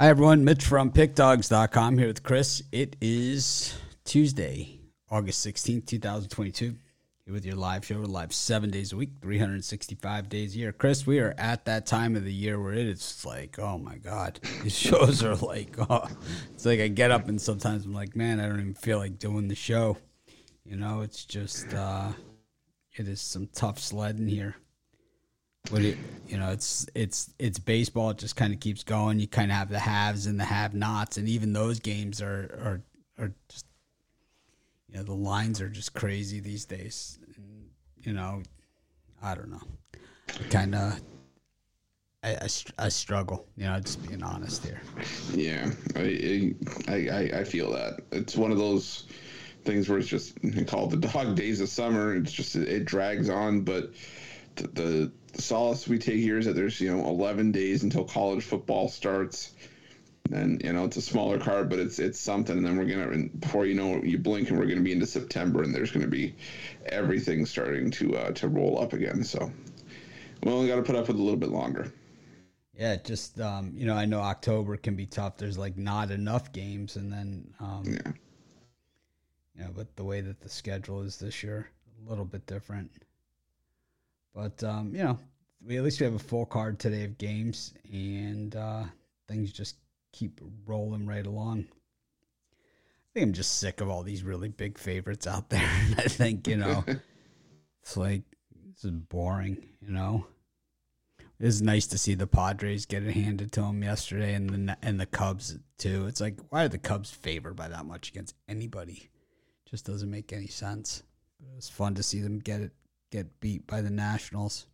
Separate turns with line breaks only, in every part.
Hi, everyone. Mitch from PickDogs.com here with Chris. It is Tuesday, August 16th, 2022. Here with your live show. We're live seven days a week, 365 days a year. Chris, we are at that time of the year where it is like, oh my God. These shows are like, oh, it's like I get up and sometimes I'm like, man, I don't even feel like doing the show. You know, it's just, uh, it is some tough sledding here. What do you, you know, it's it's it's baseball. It just kind of keeps going. You kind of have the haves and the have-nots, and even those games are are are just you know the lines are just crazy these days. And, you know, I don't know. Kind of, I, I, I, struggle. You know, just being honest here.
Yeah, I, I I feel that it's one of those things where it's just called the dog days of summer. It's just it drags on, but the, the the solace we take here is that there's you know 11 days until college football starts. And you know it's a smaller card but it's it's something. And then we're gonna before you know you blink and we're gonna be into september and there's gonna be everything starting to uh, to roll up again. So we only got to put up with a little bit longer.
Yeah just um, you know i know october can be tough. There's like not enough games and then um, yeah. you know but the way that the schedule is this year a little bit different but um, you know, we at least we have a full card today of games, and uh, things just keep rolling right along. I think I'm just sick of all these really big favorites out there. I think you know, it's like this is boring. You know, it was nice to see the Padres get it handed to them yesterday, and the and the Cubs too. It's like why are the Cubs favored by that much against anybody? Just doesn't make any sense. It was fun to see them get it get beat by the Nationals.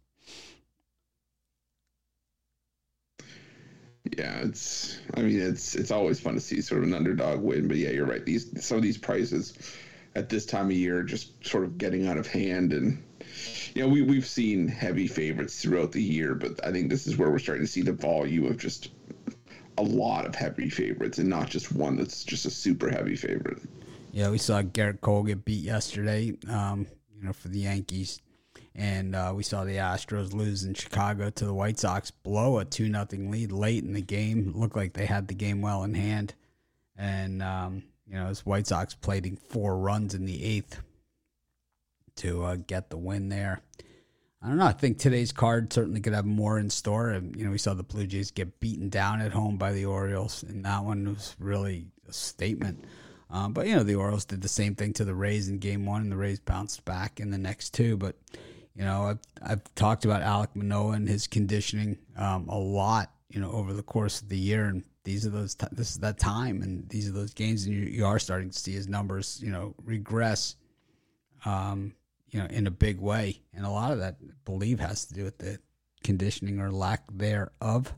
Yeah, it's. I mean, it's it's always fun to see sort of an underdog win, but yeah, you're right. These some of these prices at this time of year just sort of getting out of hand, and you know we we've seen heavy favorites throughout the year, but I think this is where we're starting to see the volume of just a lot of heavy favorites, and not just one that's just a super heavy favorite.
Yeah, we saw Gerrit Cole get beat yesterday. Um, you know, for the Yankees and uh, we saw the Astros lose in Chicago to the White Sox, blow a two nothing lead late in the game. looked like they had the game well in hand, and um, you know, as White Sox played four runs in the eighth to uh, get the win there. I don't know. I think today's card certainly could have more in store. And, you know, we saw the Blue Jays get beaten down at home by the Orioles, and that one was really a statement. Um, but you know, the Orioles did the same thing to the Rays in Game One, and the Rays bounced back in the next two. But you know, I've, I've talked about Alec Manoah and his conditioning um, a lot, you know, over the course of the year. And these are those, t- this is that time and these are those games. And you, you are starting to see his numbers, you know, regress, um, you know, in a big way. And a lot of that, I believe, has to do with the conditioning or lack thereof.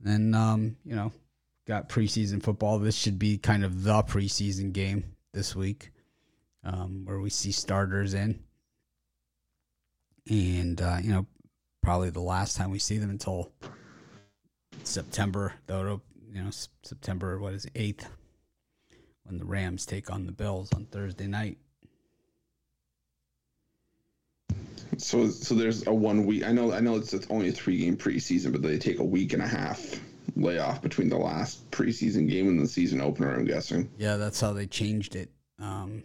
Then, um, you know, got preseason football. This should be kind of the preseason game this week um, where we see starters in and uh, you know probably the last time we see them until September, though. You know, September what is eighth when the Rams take on the Bills on Thursday night.
So, so there's a one week. I know, I know it's only a three game preseason, but they take a week and a half layoff between the last preseason game and the season opener. I'm guessing.
Yeah, that's how they changed it. Um,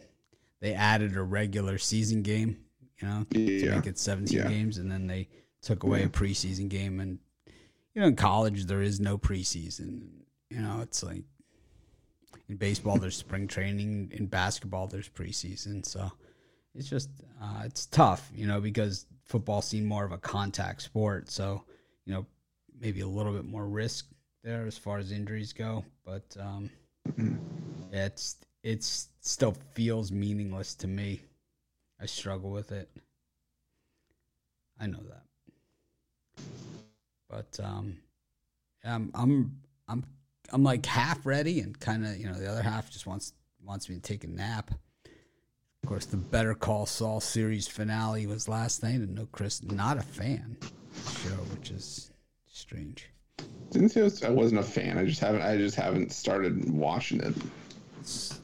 they added a regular season game you know, yeah. to make it 17 yeah. games, and then they took away a preseason game. And you know, in college there is no preseason. You know, it's like in baseball there's spring training, in basketball there's preseason. So it's just uh, it's tough, you know, because football seemed more of a contact sport. So you know, maybe a little bit more risk there as far as injuries go, but um, mm-hmm. yeah, it's it's still feels meaningless to me I struggle with it. I know that. But um I'm I'm I'm I'm like half ready and kind of, you know, the other half just wants wants me to take a nap. Of course, the Better Call Saul series finale was last night, and no, Chris, not a fan show, which is strange.
Didn't say I, was, I wasn't a fan. I just haven't. I just haven't started watching it.
It's,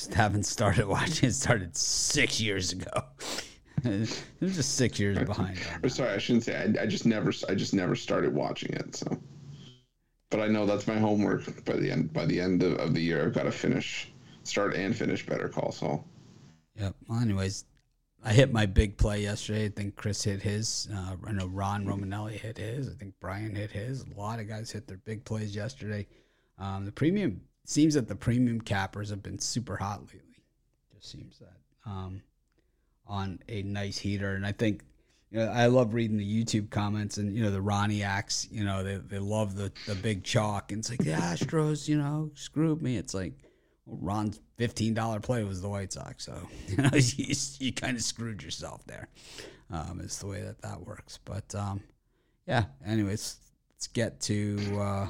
just haven't started watching. It started six years ago. They're just six years behind.
sorry, I shouldn't say. I, I, just never. I just never started watching it. So. but I know that's my homework by the end by the end of, of the year. I've got to finish, start and finish Better Call Saul.
Yep. Well, anyways, I hit my big play yesterday. I think Chris hit his. Uh, I know Ron Romanelli hit his. I think Brian hit his. A lot of guys hit their big plays yesterday. Um, the premium seems that the premium cappers have been super hot lately. Just seems that um, on a nice heater, and I think you know, I love reading the YouTube comments and you know the Ronnie acts. You know they they love the the big chalk, and it's like the Astros, you know, screwed me. It's like well, Ron's fifteen dollar play was the White Sox, so you know you, you kind of screwed yourself there. Um, it's the way that that works, but um, yeah. Anyways, let's get to. Uh,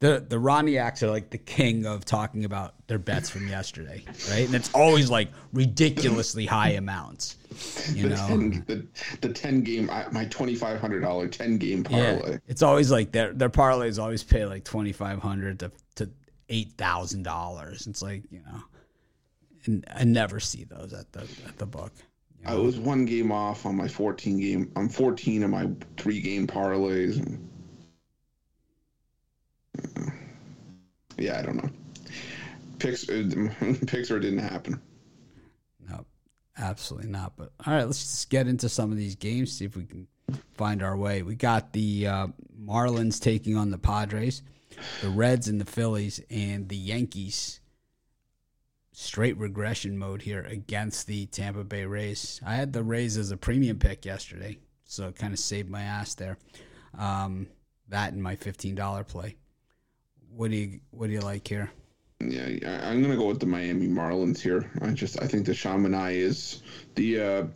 the the Roniaks are like the king of talking about their bets from yesterday, right? And it's always like ridiculously high amounts. You
the
know,
10, the, the ten game my twenty five hundred dollar ten game parlay.
Yeah, it's always like their their parlays always pay like twenty five hundred to to eight thousand dollars. It's like you know, and I never see those at the at the book.
You know? I was one game off on my fourteen game. I'm fourteen of my three game parlays. And, yeah, I don't know. Pix, Pixar didn't happen.
No, absolutely not. But all right, let's just get into some of these games. See if we can find our way. We got the uh, Marlins taking on the Padres, the Reds and the Phillies, and the Yankees. Straight regression mode here against the Tampa Bay Rays. I had the Rays as a premium pick yesterday, so it kind of saved my ass there. Um, that and my fifteen dollar play. What do you What do you like here?
Yeah, I'm gonna go with the Miami Marlins here. I just I think the Manaea is the uh,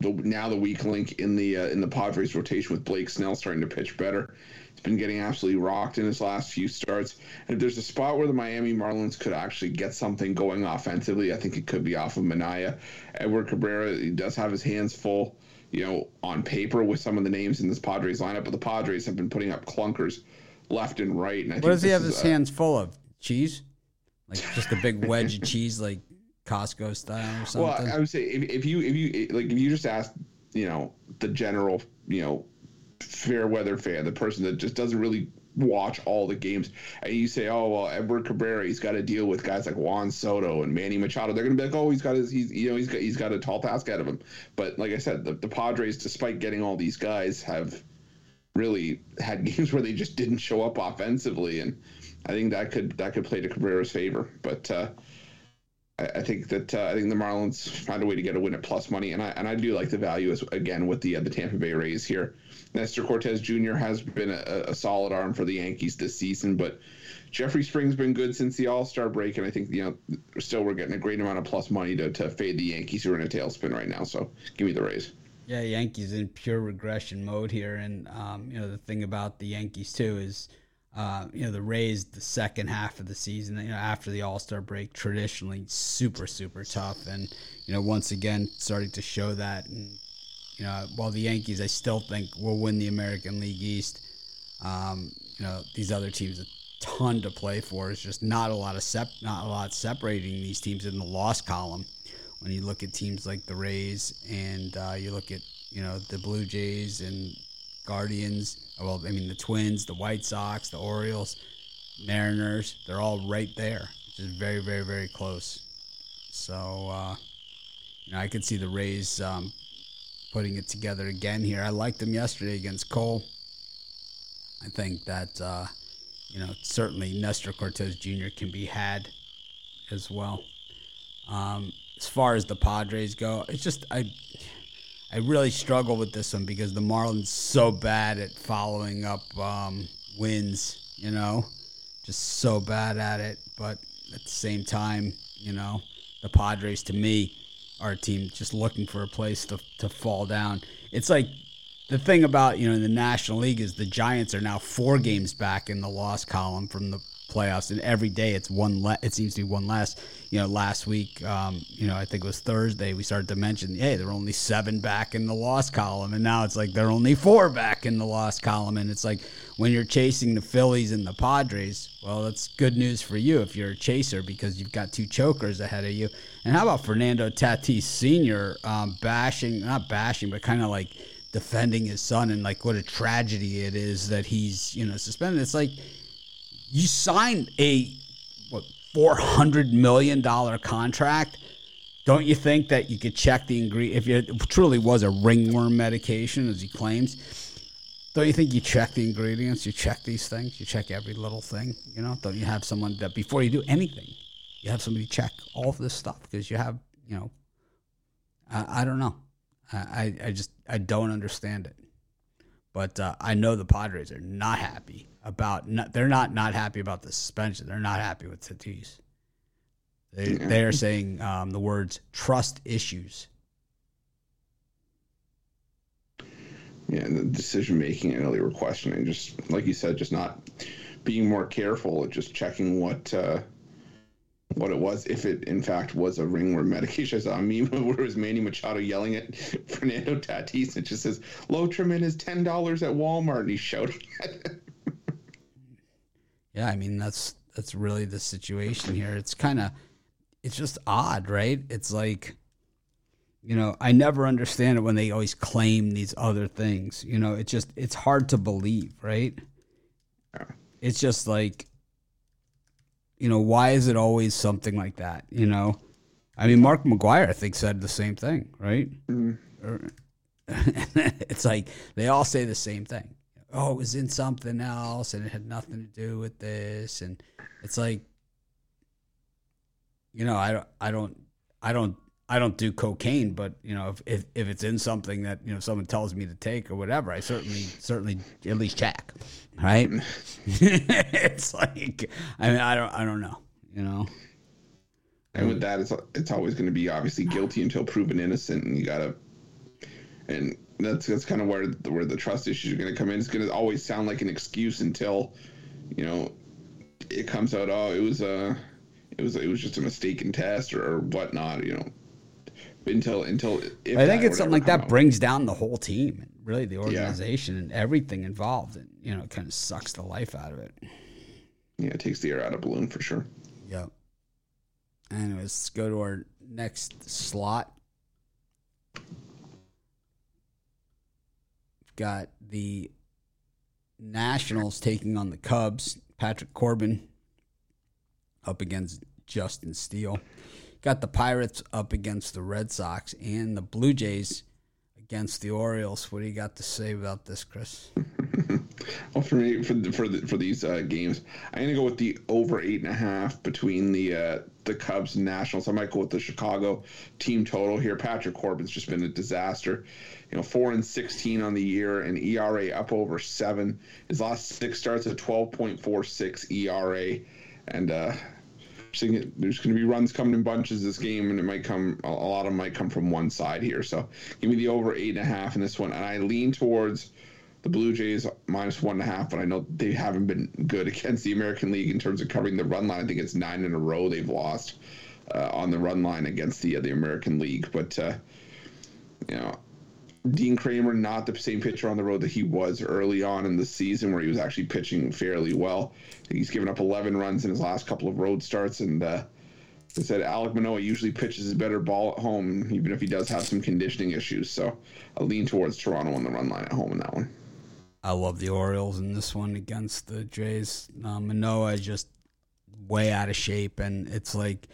the now the weak link in the uh, in the Padres rotation with Blake Snell starting to pitch better. He's been getting absolutely rocked in his last few starts. And if there's a spot where the Miami Marlins could actually get something going offensively, I think it could be off of Manaea. Edward Cabrera he does have his hands full, you know, on paper with some of the names in this Padres lineup, but the Padres have been putting up clunkers left and right. And I
what does he have his a, hands full of? Cheese, like just a big wedge of cheese, like Costco style or something.
Well, I would say if, if you if you like if you just ask, you know, the general, you know, fair weather fan, the person that just doesn't really watch all the games, and you say, oh well, Edward Cabrera, he's got to deal with guys like Juan Soto and Manny Machado. They're gonna be like, oh, he's got his, he's you know, he's got he's got a tall task ahead of him. But like I said, the, the Padres, despite getting all these guys, have really had games where they just didn't show up offensively, and I think that could that could play to Cabrera's favor. But uh, I, I, think that uh, I think the Marlins found a way to get a win at plus money, and I and I do like the value as again with the uh, the Tampa Bay Rays here. Nestor Cortes Jr. has been a, a solid arm for the Yankees this season, but Jeffrey Spring's been good since the All Star break, and I think you know still we're getting a great amount of plus money to, to fade the Yankees who are in a tailspin right now. So give me the Rays.
Yeah, Yankees in pure regression mode here, and um, you know the thing about the Yankees too is, uh, you know the Rays the second half of the season, you know after the All Star break, traditionally super super tough, and you know once again starting to show that, and you know while the Yankees I still think will win the American League East, um, you know these other teams a ton to play for. It's just not a lot of sep- not a lot separating these teams in the loss column when you look at teams like the Rays and uh, you look at you know the Blue Jays and Guardians. Well, I mean the Twins, the White Sox, the Orioles, Mariners. They're all right there, which is very, very, very close. So uh, you know I could see the Rays um, putting it together again here. I liked them yesterday against Cole. I think that uh, you know certainly Nestor Cortes Jr. can be had as well. Um, as far as the Padres go, it's just I I really struggle with this one because the Marlins so bad at following up um, wins, you know, just so bad at it. But at the same time, you know, the Padres to me are a team just looking for a place to to fall down. It's like the thing about you know the National League is the Giants are now four games back in the loss column from the playoffs, and every day it's one. Le- it seems to be one less. You know, last week, um, you know, I think it was Thursday, we started to mention, hey, there are only seven back in the loss column, and now it's like there are only four back in the loss column, and it's like when you're chasing the Phillies and the Padres, well, that's good news for you if you're a chaser because you've got two chokers ahead of you. And how about Fernando Tatis Sr. Um, bashing, not bashing, but kind of like defending his son and like what a tragedy it is that he's you know suspended. It's like you signed a what four hundred million dollar contract. Don't you think that you could check the ingredient if it truly was a ringworm medication, as he claims? Don't you think you check the ingredients? You check these things. You check every little thing. You know, don't you have someone that before you do anything, you have somebody check all this stuff because you have, you know, I, I don't know. I, I just I don't understand it. But uh, I know the Padres are not happy about. Not, they're not not happy about the suspension. They're not happy with Tatis. They they are saying um, the words trust issues.
Yeah, the decision making. I know they were questioning, just like you said, just not being more careful, just checking what uh, what it was, if it in fact was a ringworm medication. I saw a meme where it was Manny Machado yelling at Fernando Tatis. It just says Lotrimin is ten dollars at Walmart, and he's shouting at it.
Yeah, I mean that's that's really the situation here. It's kind of it's just odd, right? It's like you know, I never understand it when they always claim these other things. You know, it's just it's hard to believe, right? It's just like you know, why is it always something like that? You know, I mean, Mark McGwire, I think, said the same thing, right?
Mm-hmm.
it's like they all say the same thing. Oh, it was in something else, and it had nothing to do with this, and it's like, you know, I don't, I don't, I don't, I don't do cocaine, but you know, if, if if it's in something that you know someone tells me to take or whatever, I certainly certainly at least check, right? it's like, I mean, I don't, I don't know, you know.
And with that, it's it's always going to be obviously guilty until proven innocent, and you gotta, and that's that's kind of where where the trust issues are going to come in. It's going to always sound like an excuse until, you know, it comes out. Oh, it was a, it was it was just a mistaken test or, or whatnot. You know, until until
I think it's something like that out. brings down the whole team and really the organization yeah. and everything involved, and you know, it kind of sucks the life out of it.
Yeah, it takes the air out of balloon for sure.
Yep. Anyways, let's go to our next slot. Got the Nationals taking on the Cubs. Patrick Corbin up against Justin Steele. Got the Pirates up against the Red Sox and the Blue Jays against the Orioles. What do you got to say about this, Chris?
well, for me, for for the, for these uh, games, I'm gonna go with the over eight and a half between the uh, the Cubs and Nationals. I might go with the Chicago team total here. Patrick Corbin's just been a disaster. You know, four and sixteen on the year, and ERA up over seven. His last six starts at 12.46 ERA, and uh, there's going to be runs coming in bunches this game, and it might come a lot of them might come from one side here. So give me the over eight and a half in this one, and I lean towards the Blue Jays minus one and a half, but I know they haven't been good against the American League in terms of covering the run line. I think it's nine in a row they've lost uh, on the run line against the uh, the American League, but uh, you know Dean Kremer not the same pitcher on the road that he was early on in the season, where he was actually pitching fairly well. He's given up 11 runs in his last couple of road starts, and uh, I said Alec Manoah usually pitches his better ball at home, even if he does have some conditioning issues. So I lean towards Toronto on the run line at home in that one.
I love the Orioles in this one against the Jays. Uh, Manoah just way out of shape, and it's like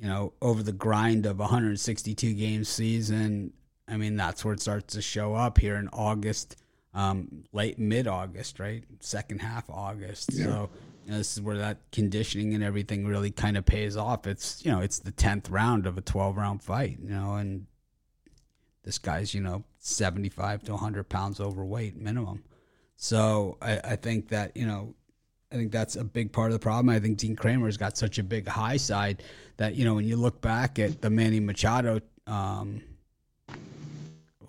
you know over the grind of 162 game season I mean, that's where it starts to show up here in August, um, late mid August, right? Second half August. Yeah. So you know, this is where that conditioning and everything really kind of pays off. It's you know, it's the tenth round of a twelve round fight, you know, and this guy's you know seventy five to hundred pounds overweight minimum. So I, I think that you know I think that's a big part of the problem. I think Dean Kremer's got such a big high side that you know when you look back at the Manny Machado um,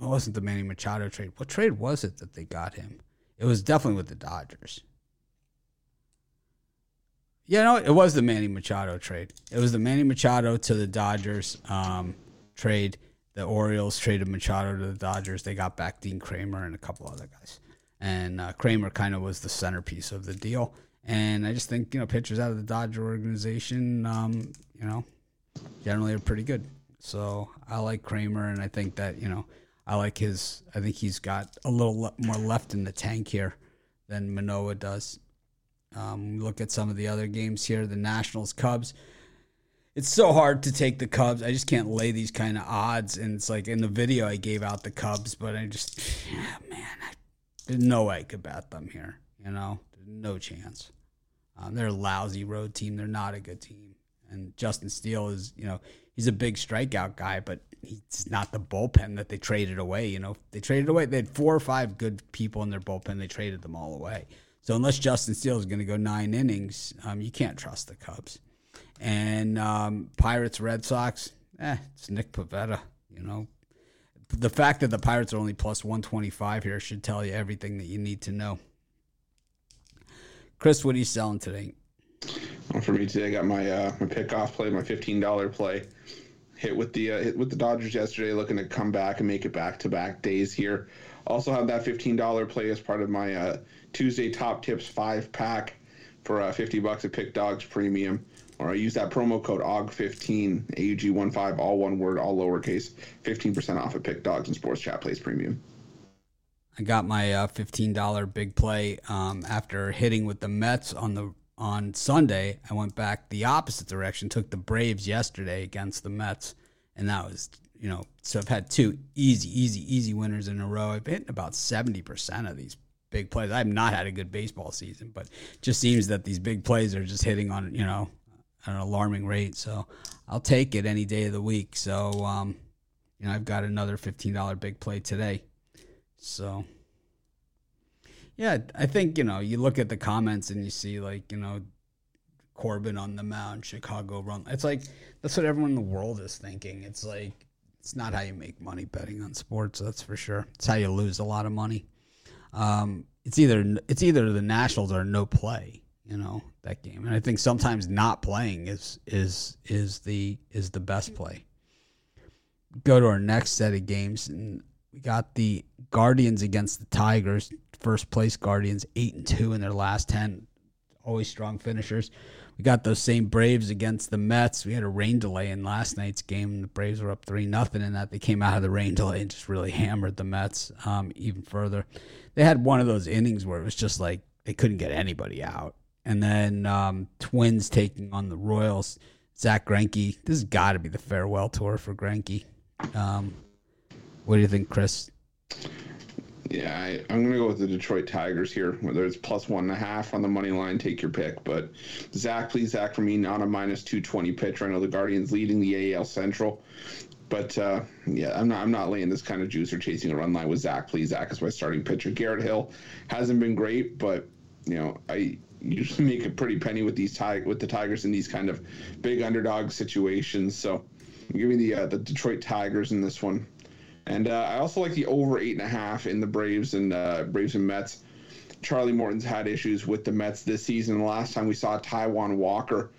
it wasn't the Manny Machado trade. What trade was it that they got him? It was definitely with the Dodgers. Yeah, no, it was the Manny Machado trade. It was the Manny Machado to the Dodgers um, trade. The Orioles traded Machado to the Dodgers. They got back Dean Kremer and a couple other guys. And uh, Kremer kind of was the centerpiece of the deal. And I just think, you know, pitchers out of the Dodger organization, um, you know, generally are pretty good. So I like Kremer, and I think that, you know, I like his. I think he's got a little le- more left in the tank here than Manoah does. Um, look at some of the other games here. The Nationals Cubs. It's so hard to take the Cubs. I just can't lay these kind of odds. And it's like in the video, I gave out the Cubs, but I just, yeah, man, I, there's no way I could bat them here. You know, there's no chance. Um, they're a lousy road team. They're not a good team. And Justin Steele is, you know, he's a big strikeout guy, but he's not the bullpen that they traded away. You know, they traded away. They had four or five good people in their bullpen. They traded them all away. So unless Justin Steele is going to go nine innings, um, you can't trust the Cubs. And um, Pirates, Red Sox, eh, it's Nick Pivetta. You know, the fact that the Pirates are only plus 125 here should tell you everything that you need to know. Chris, what are you selling today?
Well, for me today, I got my uh, my pickoff play, my fifteen dollar play. Hit with the uh, hit with the Dodgers yesterday, looking to come back and make it back to back days here. Also have that fifteen dollar play as part of my uh, Tuesday top tips five pack for uh, fifty bucks at Pick Dogs Premium. Or I use that promo code AUG15, AUG15, all one word, all lowercase, 15% off at Pick Dogs and Sports Chat Plays Premium.
I got my uh, fifteen dollar big play um, after hitting with the Mets on the on Sunday. I went back the opposite direction, took the Braves yesterday against the Mets, and that was you know so I've had two easy, easy, easy winners in a row. I've hit about seventy percent of these big plays. I have not had a good baseball season, but just seems that these big plays are just hitting on you know at an alarming rate. So I'll take it any day of the week. So um, you know I've got another fifteen dollar big play today. So, yeah, I think, you know, you look at the comments and you see, like, you know, Corbin on the mound, Chicago run. It's like, that's what everyone in the world is thinking. It's like, it's not how you make money betting on sports, that's for sure. It's how you lose a lot of money. Um, it's either it's either the Nationals or no play, you know, that game. And I think sometimes not playing is is is the is the best play. Go to our next set of games and we got the Guardians against the Tigers. First place Guardians, eight and two in their last ten. Always strong finishers. We got those same Braves against the Mets. We had a rain delay in last night's game. The Braves were up three nothing in that. They came out of the rain delay and just really hammered the Mets um, even further. They had one of those innings where it was just like they couldn't get anybody out. And then um, Twins taking on the Royals. Zach Greinke. This has got to be the farewell tour for Greinke. Um, what do you think, Chris?
Yeah, I, am going to go with the Detroit Tigers here, whether it's plus one and a half on the money line, take your pick. But Zach Plesac, for me, not a minus 220 pitcher. I know the Guardians leading the AL Central. But uh, yeah, I'm not. I'm not laying this kind of juice or chasing a run line with Zach Plesac is my starting pitcher. Garrett Hill hasn't been great, but you know I usually make a pretty penny with these tig- with the Tigers in these kind of big underdog situations. So give me the uh, the Detroit Tigers in this one. And uh, I also like the over eight and a half in the Braves and uh, Braves and Mets. Charlie Morton's had issues with the Mets this season. The last time we saw Taijuan Walker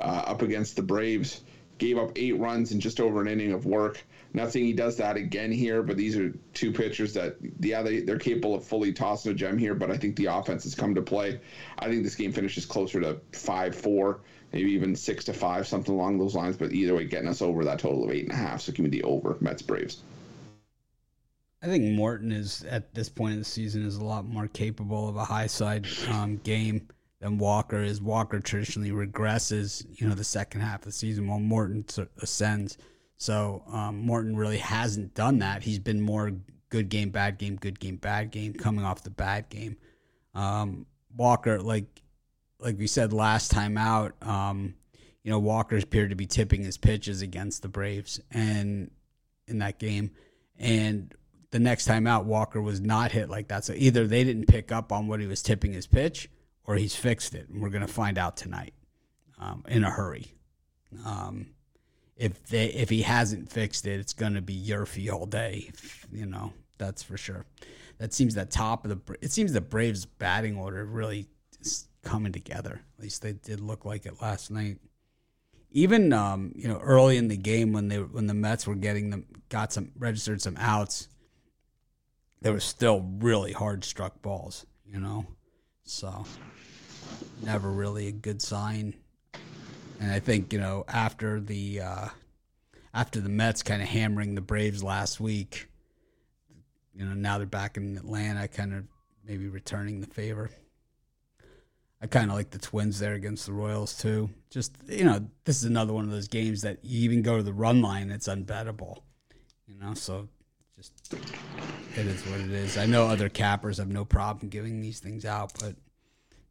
uh, up against the Braves, gave up eight runs in just over an inning of work. Not saying he does that again here, but these are two pitchers that, yeah, they, they're capable of fully tossing a gem here, but I think the offense has come to play. I think this game finishes closer to 5 4, maybe even 6 to 5, something along those lines, but either way, getting us over that total of 8.5. So give me the over, Mets Braves.
I think Morton is at this point in the season is a lot more capable of a high side um, game than Walker is. Walker traditionally regresses, you know, the second half of the season while Morton ascends. So um, Morton really hasn't done that. He's been more good game, bad game, good game, bad game, coming off the bad game. Um, Walker, like like we said last time out, um, you know, Walker appeared to be tipping his pitches against the Braves and in that game, and the next time out, Walker was not hit like that. So either they didn't pick up on what he was tipping his pitch, or he's fixed it, and we're going to find out tonight um, in a hurry. Um, if they if he hasn't fixed it, it's going to be Yurfie all day. You know that's for sure. That seems the top of the. It seems the Braves batting order really is coming together. At least they did look like it last night. Even um, you know early in the game when they when the Mets were getting them got some registered some outs there were still really hard struck balls, you know. So never really a good sign. And I think, you know, after the uh, after the Mets kind of hammering the Braves last week, you know, now they're back in Atlanta, kind of maybe returning the favor. I kind of like the Twins there against the Royals too. Just you know, this is another one of those games that you even go to the run line, it's unbettable. You know, so just it is what it is. I know other cappers have no problem giving these things out, but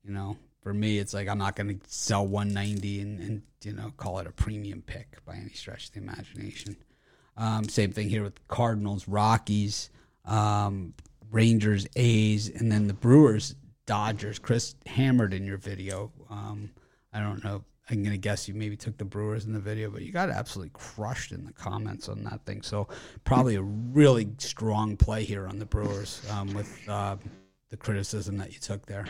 you know, for me, it's like I'm not going to sell 190 and, and you know call it a premium pick by any stretch of the imagination. Um, same thing here with Cardinals, Rockies, um, Rangers, A's, and then the Brewers, Dodgers. Chris hammered in your video. Um, I don't know. I'm gonna guess you maybe took the Brewers in the video, but you got absolutely crushed in the comments on that thing. So probably a really strong play here on the Brewers um, with uh, the criticism that you took there.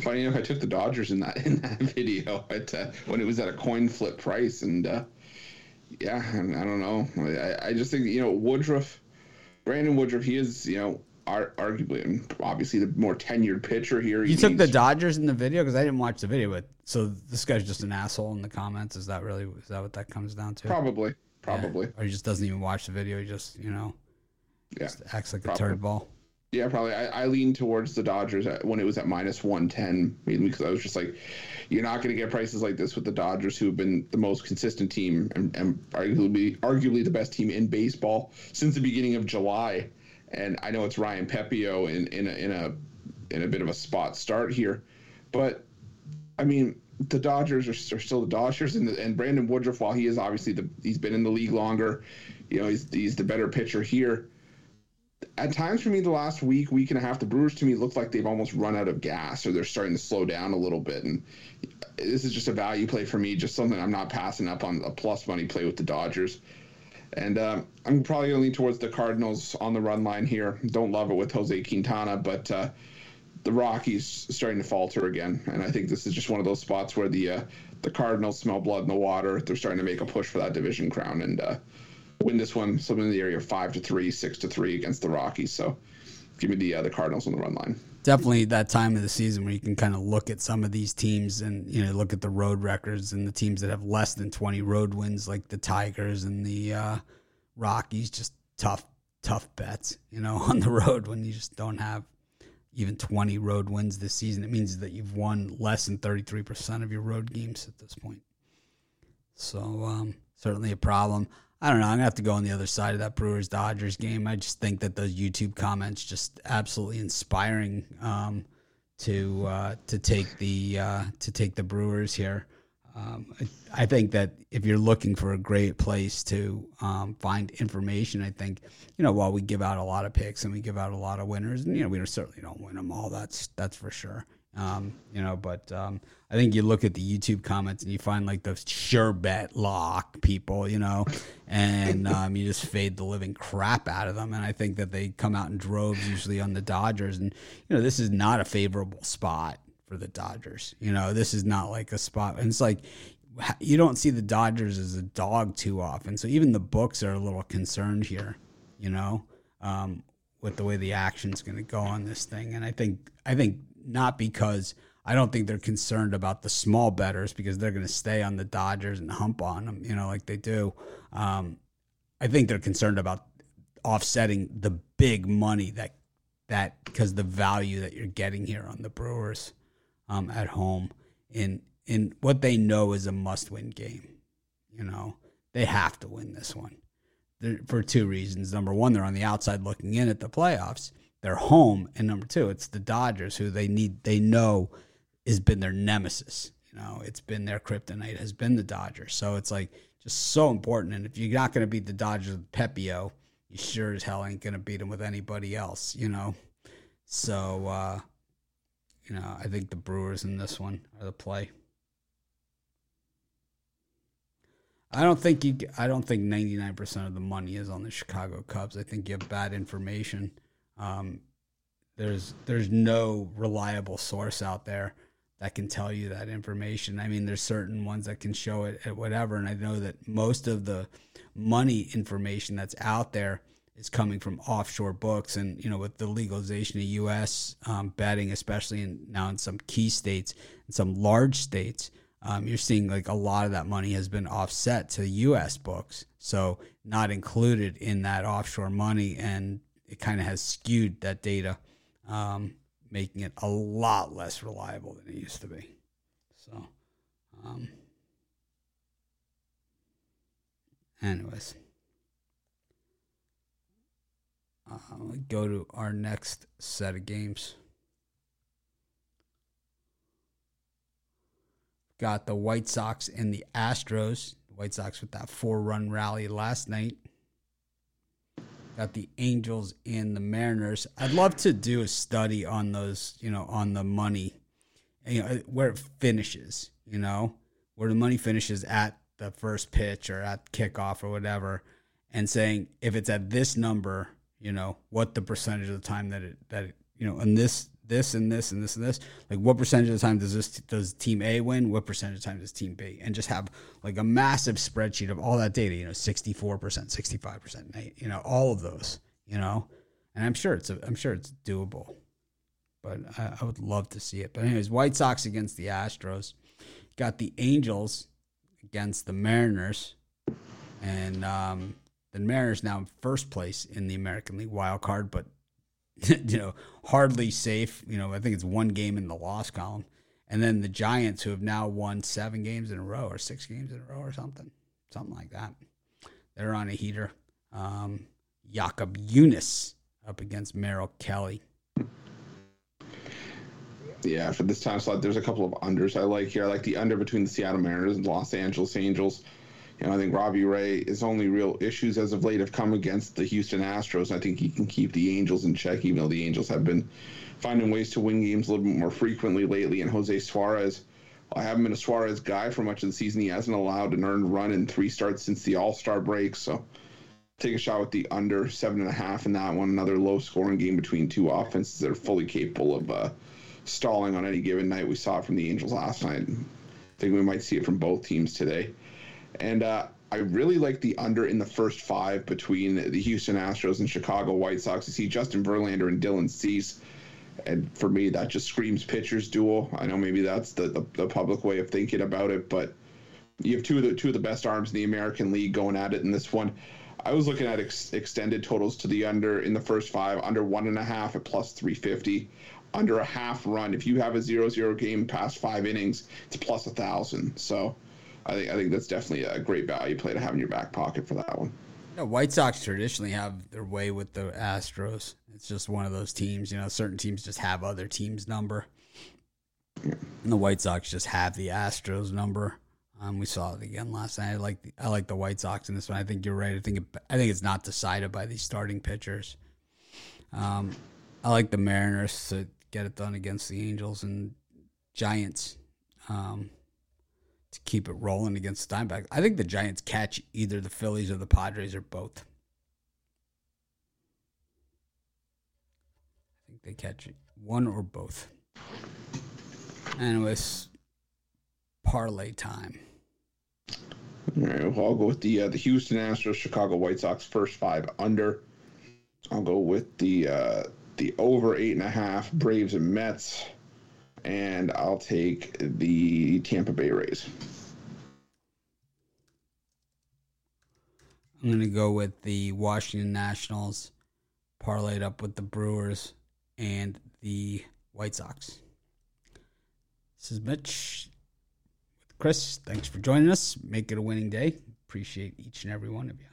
Funny enough, I took the Dodgers in that in that video at, uh, when it was at a coin flip price, and uh, yeah, I, I don't know. I, I just think you know Woodruff, Brandon Woodruff. He is you know ar- arguably and obviously the more tenured pitcher here.
You took the Dodgers in the video because I didn't watch the video, but so this guy's just an asshole in the comments. Is that really is that what that comes down to?
Probably, probably.
Yeah. Or he just doesn't even watch the video. He just you know,
yeah,
acts like probably. a turd ball.
Yeah, probably. I, I leaned towards the Dodgers when it was at minus 110, mainly because I was just like, you're not going to get prices like this with the Dodgers, who have been the most consistent team and, and arguably, arguably the best team in baseball since the beginning of July. And I know it's Ryan Pepiot in, in, a, in, a, in a bit of a spot start here. But, I mean, the Dodgers are, are still the Dodgers, and, the, and Brandon Woodruff, while he is obviously the he's been in the league longer, you know, he's, he's the better pitcher here at times for me the last week, week and a half, the Brewers to me look like they've almost run out of gas or they're starting to slow down a little bit. And this is just a value play for me, just something I'm not passing up on a plus money play with the Dodgers. And uh, I'm probably going to lean towards the Cardinals on the run line here. Don't love it with Jose Quintana, but uh, the Rockies starting to falter again. And I think this is just one of those spots where the uh, the Cardinals smell blood in the water. They're starting to make a push for that division crown. And uh, win this one, something in the area of five to three, six to three against the Rockies. So give me the uh, the Cardinals on the run line.
Definitely that time of the season where you can kind of look at some of these teams and you know look at the road records and the teams that have less than twenty road wins, like the Tigers and the uh, Rockies. Just tough, tough bets, you know, on the road when you just don't have even 20 road wins this season. It means that you've won less than 33% of your road games at this point. So, um, certainly a problem. I don't know. I'm gonna have to go on the other side of that Brewers Dodgers game. I just think that those YouTube comments just absolutely inspiring um, to uh, to take the uh, to take the Brewers here. Um, I, think that if you're looking for a great place to um, find information, I think you know while we give out a lot of picks and we give out a lot of winners, and you know we certainly don't win them all. That's that's for sure. Um, you know, but um, I think you look at the YouTube comments and you find like those sure bet lock people, you know, and um, you just fade the living crap out of them. And I think that they come out in droves usually on the Dodgers, and you know this is not a favorable spot for the Dodgers. You know, this is not like a spot, and it's like you don't see the Dodgers as a dog too often. So even the books are a little concerned here, you know, um, with the way the action's going to go on this thing. And I think I think not because I don't think they're concerned about the small betters because they're going to stay on the Dodgers and hump on them, you know, like they do. Um, I think they're concerned about offsetting the big money that that because the value that you're getting here on the Brewers um, at home in in what they know is a must-win game. You know, they have to win this one they're, for two reasons. Number one, they're on the outside looking in at the playoffs, their home, and number two, it's the Dodgers who they need they know has been their nemesis. You know, it's been their kryptonite has been the Dodgers. So it's like just so important. And if you're not going to beat the Dodgers with Pepiot, you sure as hell ain't going to beat them with anybody else. You know, so uh, you know I think the Brewers in this one are the play. I don't think you. I don't think ninety nine percent of the money is on the Chicago Cubs. I think you have bad information. Um, there's there's no reliable source out there that can tell you that information. I mean, there's certain ones that can show it at whatever, and I know that most of the money information that's out there is coming from offshore books, and you know, with the legalization of U.S. Um, betting, especially in, now in some key states and some large states um, you're seeing like a lot of that money has been offset to U.S. books, so not included in that offshore money. And it kind of has skewed that data, um, making it a lot less reliable than it used to be. So, um, anyways, uh, go to our next set of games. Got the White Sox and the Astros. The White Sox with that four run rally last night. Got the Angels and the Mariners. I'd love to do a study on those, you know, on the money, you know, uh, where it finishes, you know, where the money finishes at the first pitch or at kickoff or whatever, and saying if it's at this number, you know, what the percentage of the time that it that it, you know, in this this and this and this and this. Like, what percentage of the time does this does Team A win? What percentage of the time does Team B? And just have like a massive spreadsheet of all that data. You know, sixty four percent, sixty five percent. You know, all of those. You know, and I'm sure it's a, I'm sure it's doable, but I, I would love to see it. But anyways, White Sox against the Astros, got the Angels against the Mariners, and um, the Mariners now in first place in the American League wild card, but you know, hardly safe. You know, I think it's one game in the loss column. And then the Giants, who have now won seven games in a row or six games in a row or something, something like that. They're on a heater. Um, Jakob Junis up against Merrill Kelly.
Yeah, for this time slot, there's a couple of unders I like here. I like the under between the Seattle Mariners and Los Angeles Angels. You know, I think Robbie Ray, his only real issues as of late have come against the Houston Astros. I think he can keep the Angels in check, even though the Angels have been finding ways to win games a little bit more frequently lately. And Jose Suarez, I haven't been a Suarez guy for much of the season. He hasn't allowed an earned run in three starts since the All Star break. So take a shot with the under seven and a half in that one. Another low scoring game between two offenses that are fully capable of uh, stalling on any given night. We saw it from the Angels last night. I think we might see it from both teams today. And uh, I really like the under in the first five between the Houston Astros and Chicago White Sox. You see Justin Verlander and Dylan Cease. And for me, that just screams pitchers duel. I know maybe that's the, the, the public way of thinking about it, but you have two of the two of the best arms in the American League going at it in this one. I was looking at ex- extended totals to the under in the first five, under one and a half at plus 350, under a half run. If you have a zero zero game past five innings, it's plus a thousand. So I think I think that's definitely a great value play to have in your back pocket for that one.
You know, White Sox traditionally have their way with the Astros. It's just one of those teams. You know, certain teams just have other teams' number, yeah. and the White Sox just have the Astros number. Um, we saw it again last night. I like the, I like the White Sox in this one. I think you're right. I think it, I think it's not decided by these starting pitchers. Um, I like the Mariners to get it done against the Angels and Giants. Um, to keep it rolling against the Diamondbacks. I think the Giants catch either the Phillies or the Padres or both. I think they catch one or both. Anyways, parlay time.
All right, well, I'll go with the uh, the Houston Astros, Chicago White Sox first five under. I'll go with the uh, the over eight and a half Braves and Mets and I'll take the Tampa Bay Rays.
I'm going to go with the Washington Nationals, parlayed up with the Brewers and the White Sox. This is Mitch with Chris. Thanks for joining us. Make it a winning day. Appreciate each and every one of you.